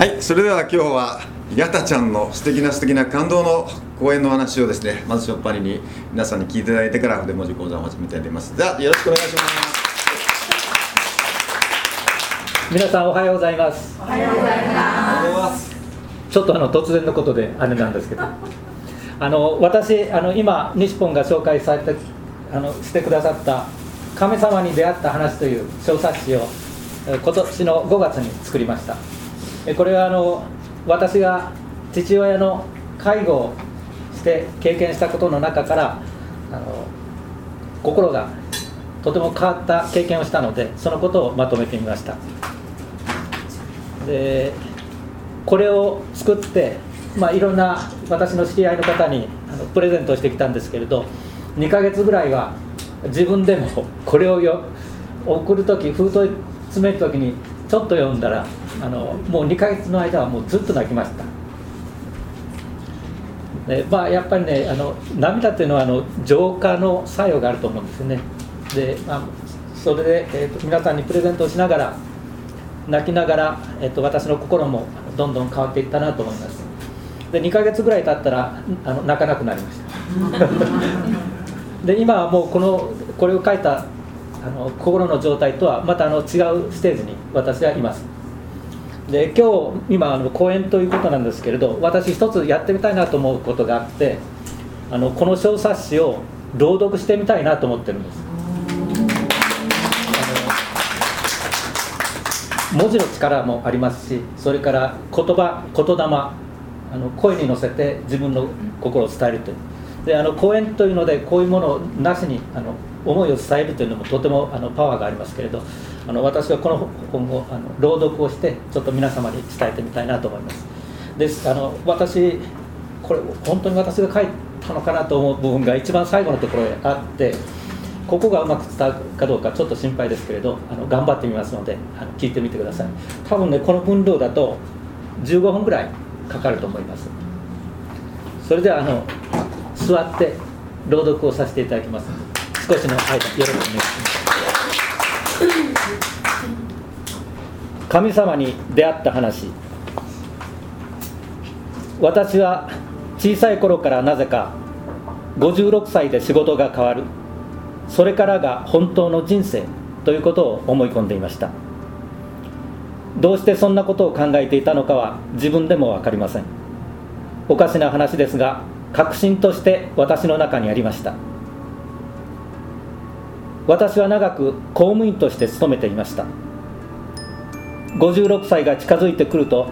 はいそれでは今日はヤタちゃんの素敵な素敵な感動の講演の話をですねまずしょっぱりに皆さんに聞いていただいてから筆文字講座を始めたいと思います。じゃあよろしくお願いします。皆さんおはようございます。おはようございます。ちょっとあの突然のことであれなんですけど。あの私あの今西本が紹介されてあのしてくださった「神様に出会った話」という小冊子をえ今年の5月に作りました。えこれはあの私が父親の介護をして経験したことの中からあの心がとても変わった経験をしたのでそのことをまとめてみました。でこれを作って、まあ、いろんな私の知り合いの方にあのプレゼントしてきたんですけれど2ヶ月ぐらいは自分でもこれをよ送る時封筒詰める時にちょっと読んだらあのもう2ヶ月の間はもうずっと泣きました。で、まあ、やっぱりねあの涙っていうのはあの浄化の作用があると思うんですね。で、まあ、それで、えーと皆さんにプレゼントをしながら泣きながら、えっと、私の心もどんどん変わっていったなと思います。で2ヶ月ぐらい経ったらあの泣かなくなりました。で今はもうこのこれを書いたあの心の状態とはまたあの違うステージに私はいます。で今日今あの講演ということなんですけれど私一つやってみたいなと思うことがあってあのこの小冊子を朗読してみたいなと思ってるんです。文字の力もありますしそれから言葉言霊あの声に乗せて自分の心を伝えるという。であの講演というのでこういうものなしにあの思いを伝えるというのもとてもあのパワーがありますけれどあの私はこの今後あの朗読をしてちょっと皆様に伝えてみたいなと思います。ですあの私これ本当に私が書いたのかなと思う部分が一番最後のところへあってここがうまく伝わるかどうかちょっと心配ですけれどあの頑張ってみますのであの聞いてみてください。多分ねこの分量だと15分ぐらいかかると思います。それではあの座って朗読をさせていただきます。少しの間よろしくお願いします。神様に出会った話。私は小さい頃からなぜか56歳で仕事が変わる。それからが本当の人生ということを思い込んでいました。どうしてそんなことを考えていたのかは自分でも分かりません。おかしな話ですが確信として私の中にありました。私は長く公務員として勤めていました。56歳が近づいてくると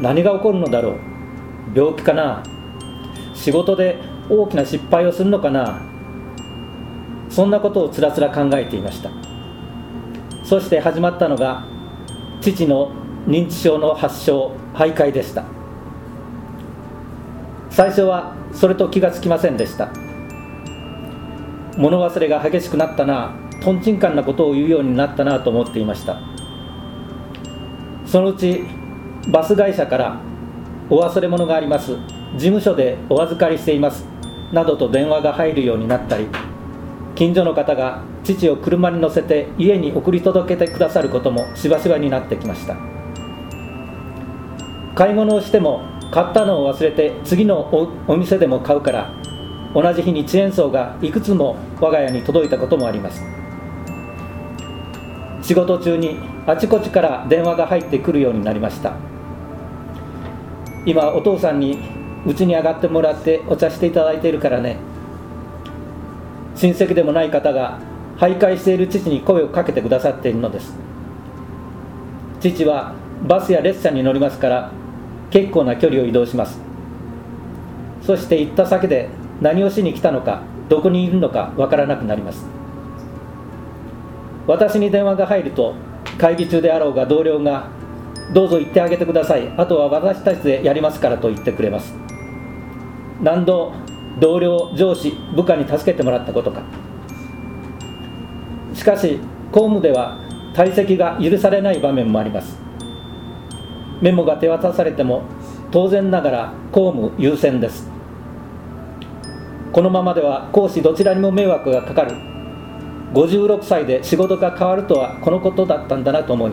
何が起こるのだろう。病気かな。仕事で大きな失敗をするのかな。そんなことをつらつら考えていました。そして始まったのが父の認知症の発症徘徊でした。最初はそれと気がつきませんでした。物忘れが激しくなったなとんちんかんなことを言うようになったなと思っていました。そのうちバス会社からお忘れ物があります。事務所でお預かりしています。などと電話が入るようになったり近所の方が父を車に乗せて家に送り届けてくださることもしばしばになってきました。買い物をしても買ったのを忘れて次のおお店でも買うから同じ日に遅延層がいくつも我が家に届いたこともあります。仕事中にあちこちから電話が入ってくるようになりました。今お父さんに家に上がってもらってお茶していただいているからね。親戚でもない方が徘徊している父に声をかけてくださっているのです。父はバスや列車に乗りますから結構な距離を移動します。そして行った先で何をしに来たのかどこにいるのかわからなくなります。私に電話が入ると会議中であろうが同僚がどうぞ言ってあげてください。あとは私たちでやりますからと言ってくれます。何度同僚上司部下に助けてもらったことか。しかし公務では退席が許されない場面もあります。メモが手渡されても当然ながら公務優先です。このままでは講師どちらにも迷惑がかかる。56歳で仕事が変わるとはこのことだったんだなと思い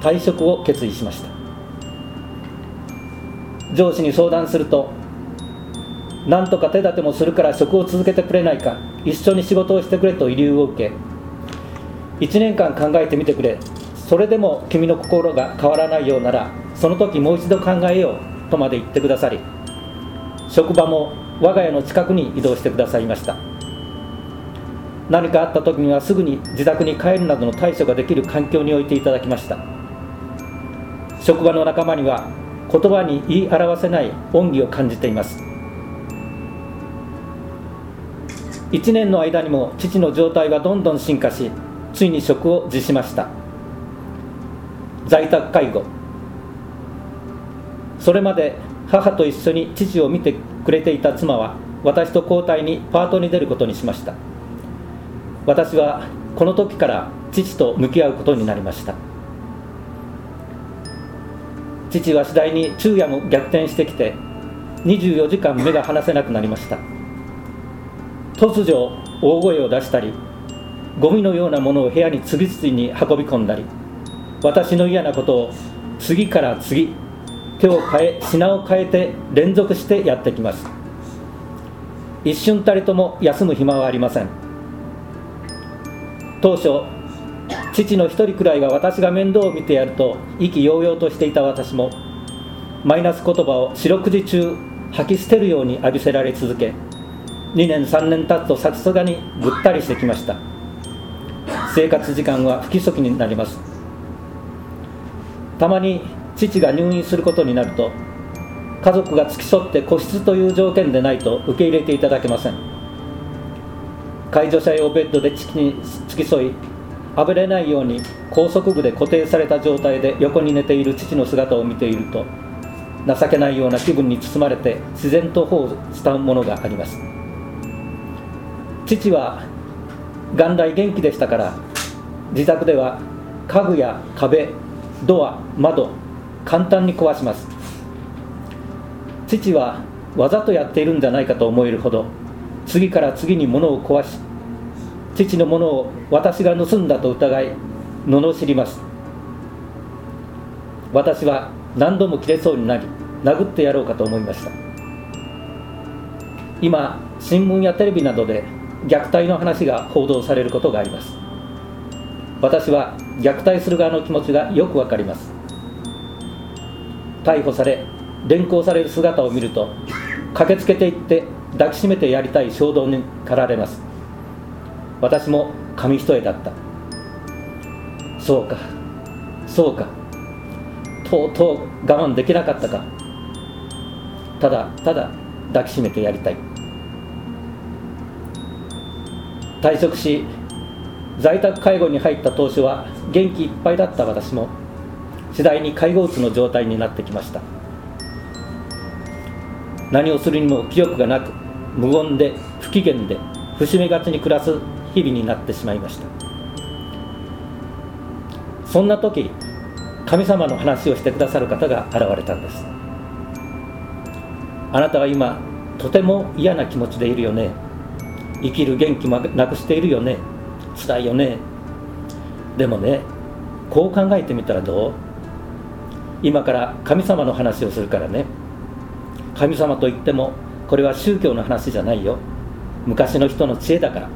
退職を決意しました。上司に相談すると何とか手立てもするから職を続けてくれないか一緒に仕事をしてくれと慰留を受け1年間考えてみてくれそれでも君の心が変わらないようならその時もう一度考えようとまで言ってくださり職場も我が家の近くに移動してくださいました。何かあった時にはすぐに自宅に帰るなどの対処ができる環境に置いていただきました。職場の仲間には言葉に言い表せない恩義を感じています。1年の間にも父の状態はどんどん進化しついに職を辞しました。在宅介護。それまで母と一緒に父を見てくれていた妻は私と交代にパートに出ることにしました。私はこの時から父と向き合うことになりました。父は次第に昼夜も逆転してきて24時間目が離せなくなりました。突如大声を出したりゴミのようなものを部屋に次々に運び込んだり私の嫌なことを次から次手を変え品を変えて連続してやってきます。一瞬たりとも休む暇はありません。当初父の一人くらいは私が面倒を見てやると意気揚々としていた私もマイナス言葉を四六時中吐き捨てるように浴びせられ続け2年3年経つとさすがにぐったりしてきました。生活時間は不規則になります。たまに父が入院することになると家族が付き添って個室という条件でないと受け入れていただけません。介助者用ベッドで父に付き添いあぶれないように高速具で固定された状態で横に寝ている父の姿を見ていると情けないような気分に包まれて自然と頬を伝うものがあります。父は元来元気でしたから自宅では家具や壁ドア窓簡単に壊します。父はわざとやっているんじゃないかと思えるほど次から次に物を壊し父のものを私が盗んだと疑い罵ります。私は何度も切れそうになり殴ってやろうかと思いました。今新聞やテレビなどで虐待の話が報道されることがあります。私は虐待する側の気持ちがよくわかります。逮捕され連行される姿を見ると駆けつけていって抱きしめてやりたい衝動に駆られます。私も紙一重だった。そうかそうか。とうとう我慢できなかったか。ただただ抱きしめてやりたい。退職し在宅介護に入った当初は元気いっぱいだった私も次第に介護うつの状態になってきました。何をするにも気力がなく無言で不機嫌で節目がちに暮らす日々になってしまいました。そんな時神様の話をしてくださる方が現れたんです。あなたは今とても嫌な気持ちでいるよね。生きる元気もなくしているよね。辛いよね。でもねこう考えてみたらどう？今から神様の話をするからね。神様といってもこれは宗教の話じゃないよ。昔の人の知恵だから。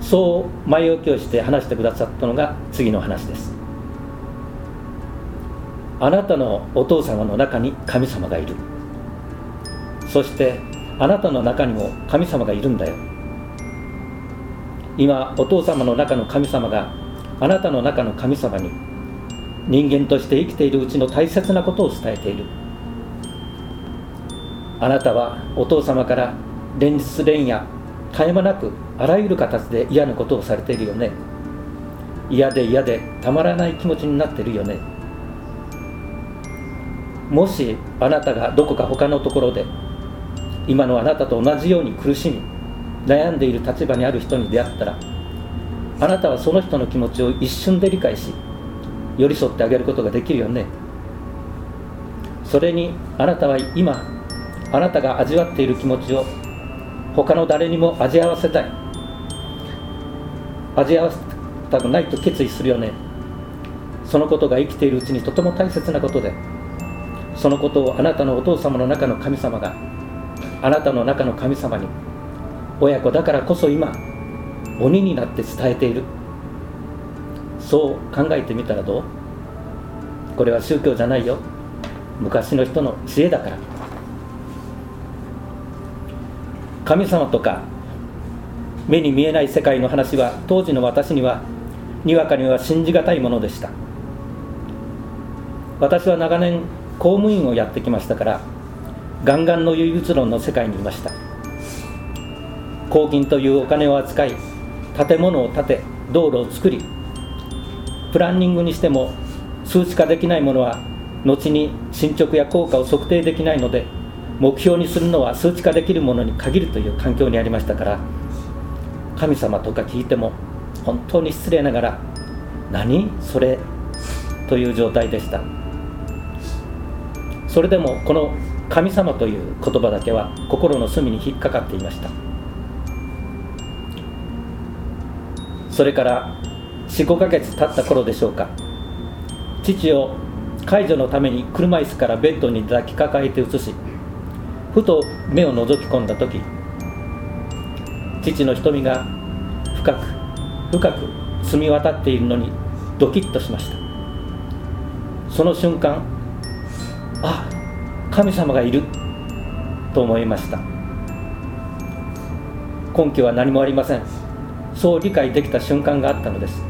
そう前置きをして話してくださったのが次の話です。あなたのお父様の中に神様がいる。そしてあなたの中にも神様がいるんだよ。今お父様の中の神様があなたの中の神様に人間として生きているうちの大切なことを伝えている。あなたはお父様から連日連夜絶え間なくあらゆる形で嫌なことをされているよね。嫌で嫌でたまらない気持ちになっているよね。もしあなたがどこか他のところで今のあなたと同じように苦しみ悩んでいる立場にある人に出会ったらあなたはその人の気持ちを一瞬で理解し寄り添ってあげることができるよね。それにあなたは今あなたが味わっている気持ちを他の誰にも味合わせたい。味合わせたくないと決意するよね。そのことが生きているうちにとても大切なことで。そのことをあなたのお父様の中の神様があなたの中の神様に親子だからこそ今鬼になって伝えている。そう考えてみたらどう？これは宗教じゃないよ。昔の人の知恵だから。神様とか目に見えない世界の話は当時の私にはにわかには信じがたいものでした。私は長年公務員をやってきましたからガンガンの唯物論の世界にいました。公金というお金を扱い建物を建て道路を作りプランニングにしても数値化できないものは後に進捗や効果を測定できないので目標にするのは数値化できるものに限るという環境にありましたから神様とか聞いても本当に失礼ながら何それという状態でした。それでもこの神様という言葉だけは心の隅に引っかかっていました。それから45ヶ月経った頃でしょうか。父を介助のために車椅子からベッドに抱きかかえて移しふと目を覗き込んだ時父の瞳が深く深く澄み渡っているのにドキッとしました。その瞬間あ神様がいると思いました。根拠は何もありません。そう理解できた瞬間があったのです。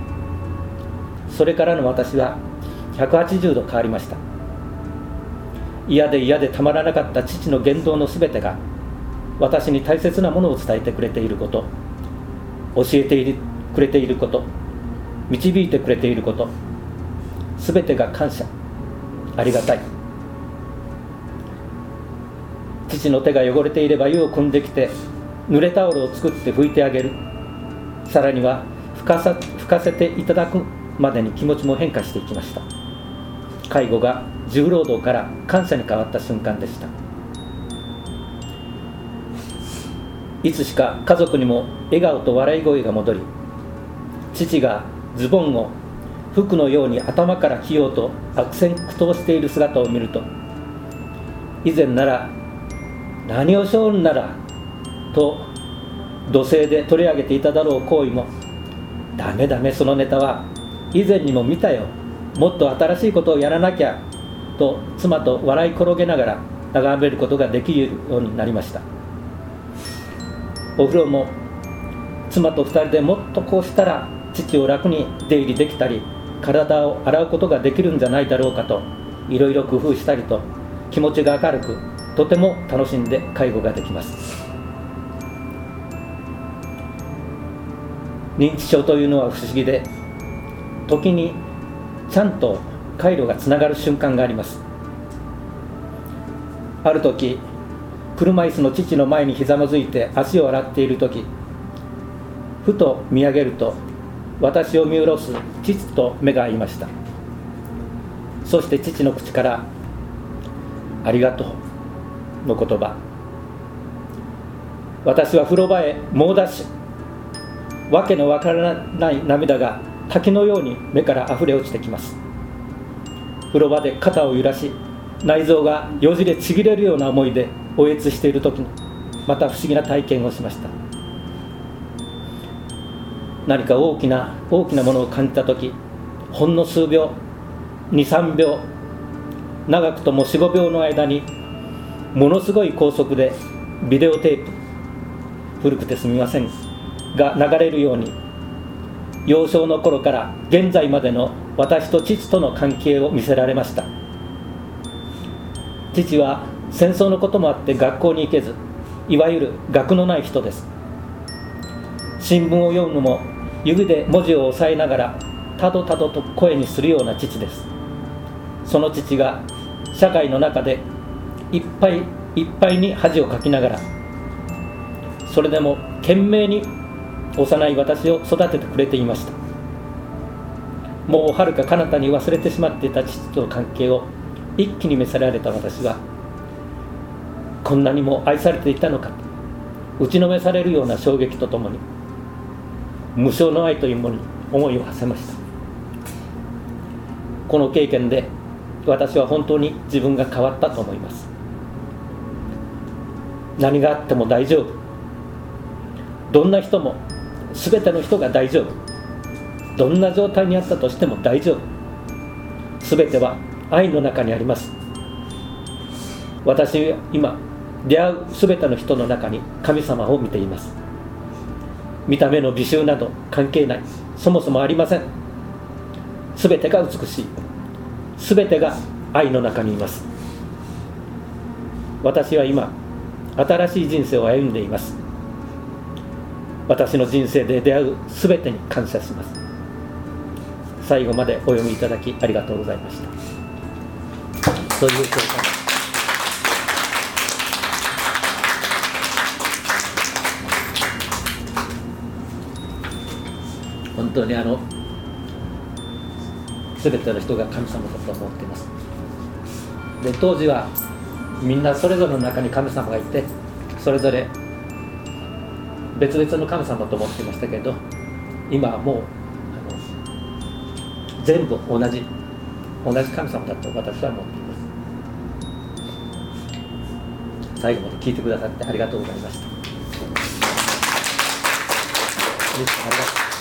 それからの私は180度変わりました。嫌で嫌でたまらなかった父の言動の全てが私に大切なものを伝えてくれていること教えてくれていること導いてくれていること全てが感謝ありがたい。父の手が汚れていれば湯を汲んできて濡れタオルを作って拭いてあげる。さらには拭かさ拭かせていただくまでに気持ちも変化していきました。介護が重労働から感謝に変わった瞬間でした。いつしか家族にも笑顔と笑い声が戻り父がズボンを服のように頭から着ようと悪戦苦闘している姿を見ると以前なら何をしょうんならと土星で取り上げていただろう行為もダメダメそのネタは以前にも見たよ。もっと新しいことをやらなきゃ。と妻と笑い転げながら眺めることができるようになりました。お風呂も妻と2人でもっとこうしたら父を楽に出入りできたり体を洗うことができるんじゃないだろうかといろいろ工夫したりと気持ちが明るくとても楽しんで介護ができます。認知症というのは不思議で時にちゃんと回路がつながる瞬間があります。ある時車椅子の父の前にひざまずいて足を洗っている時ふと見上げると私を見下ろす父と目が合いました。そして父の口から「ありがとう」の言葉。私は風呂場へ猛ダッシュ。わけのわからない涙が滝のように目から溢れ落ちてきます。風呂場で肩を揺らし内臓がよじれちぎれるような思いでおえつしている時にまた不思議な体験をしました。何か大きな大きなものを感じた時ほんの数秒23秒長くとも45秒の間にものすごい高速でビデオテープ古くてすみませんが流れるように幼少の頃から現在までの私と父との関係を見せられました。父は戦争のこともあって学校に行けずいわゆる学のない人です。新聞を読むのも指で文字を押さえながらたどたどと声にするような父です。その父が社会の中でいっぱいいっぱいに恥をかきながらそれでも懸命に幼い私を育ててくれていました。もうはるか彼方に忘れてしまっていた父との関係を一気に召さられた私はこんなにも愛されていたのかと打ちのめされるような衝撃とともに無償の愛というものに思いを馳せました。この経験で私は本当に自分が変わったと思います。何があっても大丈夫。どんな人も全ての人が大丈夫。どんな状態にあったとしても大丈夫。全ては愛の中にあります。私は今出会う全ての人の中に神様を見ています。見た目の美醜など関係ない。そもそもありません。全てが美しい。全てが愛の中にいます。私は今新しい人生を歩んでいます。私の人生で出会う全てに感謝します。最後までお読みいただきありがとうございました。という教科で。本当にあの全ての人が神様だと思っています。で当時はみんなそれぞれの中に神様がいてそれぞれ別々の神様と思ってましたけど今はもうあの全部同じ同じ神様だと私は思っています。最後まで聞いてくださってありがとうございました。ありがとう。